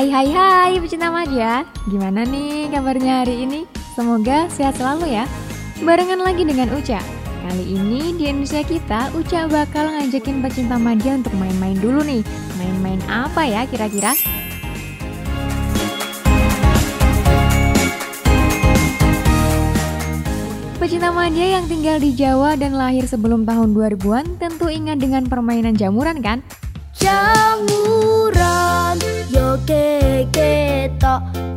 Hai hai hai pecinta Madya Gimana nih kabarnya hari ini? Semoga sehat selalu ya Barengan lagi dengan Uca Kali ini di Indonesia kita Uca bakal ngajakin pecinta Madya untuk main-main dulu nih Main-main apa ya kira-kira? Pecinta Madya yang tinggal di Jawa dan lahir sebelum tahun 2000-an tentu ingat dengan permainan jamuran kan? Jamuran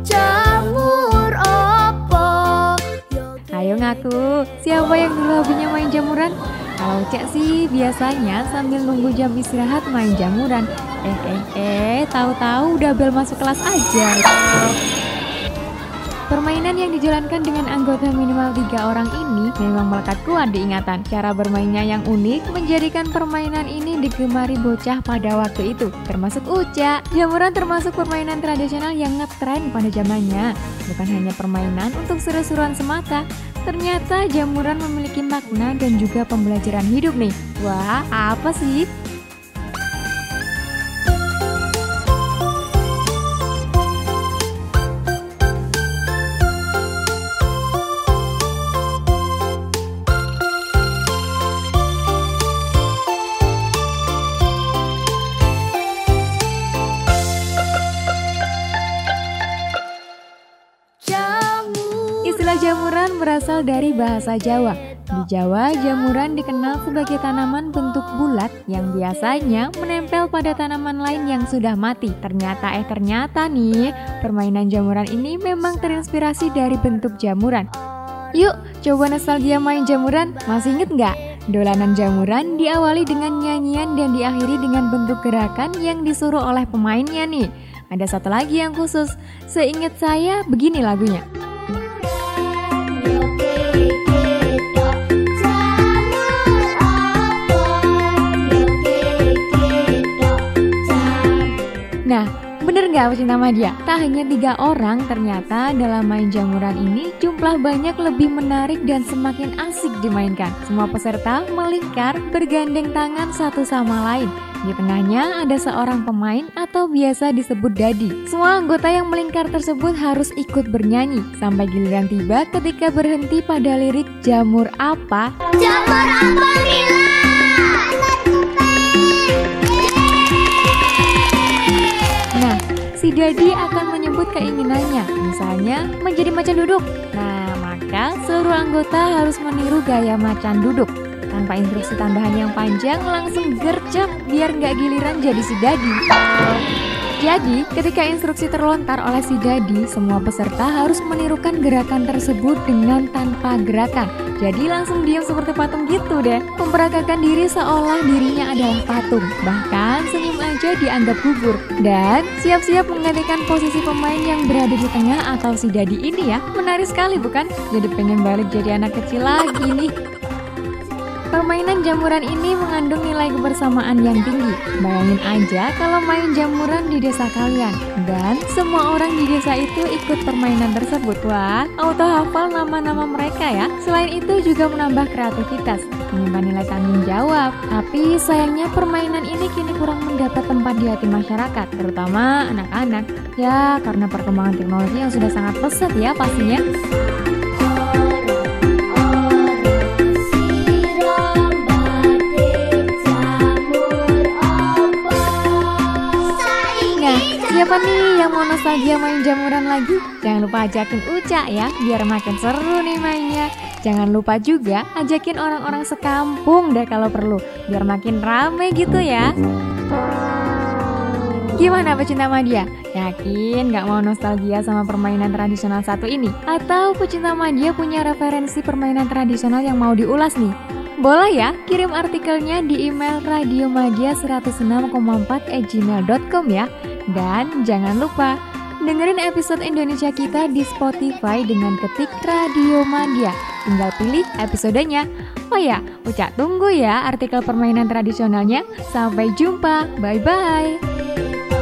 jamur apa Ayo ngaku, siapa yang dulu hobinya main jamuran? Kalau Cek sih biasanya sambil nunggu jam istirahat main jamuran. Eh eh eh, tahu-tahu udah bel masuk kelas aja. Permainan yang dijalankan dengan anggota minimal tiga orang ini memang melekat kuat di ingatan. Cara bermainnya yang unik menjadikan permainan ini digemari bocah pada waktu itu, termasuk Uca. Jamuran termasuk permainan tradisional yang ngetren pada zamannya. Bukan hanya permainan untuk seru-seruan semata, ternyata jamuran memiliki makna dan juga pembelajaran hidup nih. Wah, apa sih? Jamuran berasal dari bahasa Jawa. Di Jawa, jamuran dikenal sebagai tanaman bentuk bulat yang biasanya menempel pada tanaman lain yang sudah mati. Ternyata eh ternyata nih, permainan jamuran ini memang terinspirasi dari bentuk jamuran. Yuk, coba nostalgia main jamuran. Masih inget nggak? Dolanan jamuran diawali dengan nyanyian dan diakhiri dengan bentuk gerakan yang disuruh oleh pemainnya nih. Ada satu lagi yang khusus. Seingat saya, begini lagunya. Nggak pecinta media? Tak hanya tiga orang, ternyata dalam main jamuran ini jumlah banyak lebih menarik dan semakin asik dimainkan. Semua peserta melingkar bergandeng tangan satu sama lain. Di tengahnya ada seorang pemain atau biasa disebut dadi. Semua anggota yang melingkar tersebut harus ikut bernyanyi sampai giliran tiba ketika berhenti pada lirik jamur apa. Jamur apa Mila? Si Dadi akan menyebut keinginannya, misalnya menjadi macan duduk. Nah, maka seluruh anggota harus meniru gaya macan duduk. Tanpa instruksi tambahan yang panjang, langsung gercep biar nggak giliran jadi si Dadi. Jadi, ketika instruksi terlontar oleh si Dadi, semua peserta harus menirukan gerakan tersebut dengan tanpa gerakan. Jadi langsung diam seperti patung gitu deh. Memperagakan diri seolah dirinya adalah patung. Bahkan senyum aja dianggap gugur. Dan siap-siap menggantikan posisi pemain yang berada di tengah atau si Dadi ini ya. Menarik sekali bukan? Jadi pengen balik jadi anak kecil lagi nih. Permainan jamuran ini mengandung nilai kebersamaan yang tinggi. Bayangin aja kalau main jamuran di desa kalian dan semua orang di desa itu ikut permainan tersebut. Wah, auto hafal nama-nama mereka ya. Selain itu juga menambah kreativitas, menyimpan nilai tanggung jawab. Tapi sayangnya permainan ini kini kurang mendapat tempat di hati masyarakat, terutama anak-anak. Ya, karena perkembangan teknologi yang sudah sangat pesat ya pastinya. Siapa nih yang mau nostalgia main jamuran lagi? Jangan lupa ajakin Uca ya, biar makin seru nih mainnya. Jangan lupa juga ajakin orang-orang sekampung deh kalau perlu, biar makin rame gitu ya. Gimana pecinta Madya? Yakin gak mau nostalgia sama permainan tradisional satu ini? Atau pecinta Madya punya referensi permainan tradisional yang mau diulas nih? Boleh ya, kirim artikelnya di email radiomadia 106,4 gmail.com ya. Dan jangan lupa, dengerin episode Indonesia kita di Spotify dengan ketik Radio Madia. Tinggal pilih episodenya. Oh ya, Ucap tunggu ya artikel permainan tradisionalnya. Sampai jumpa, bye-bye.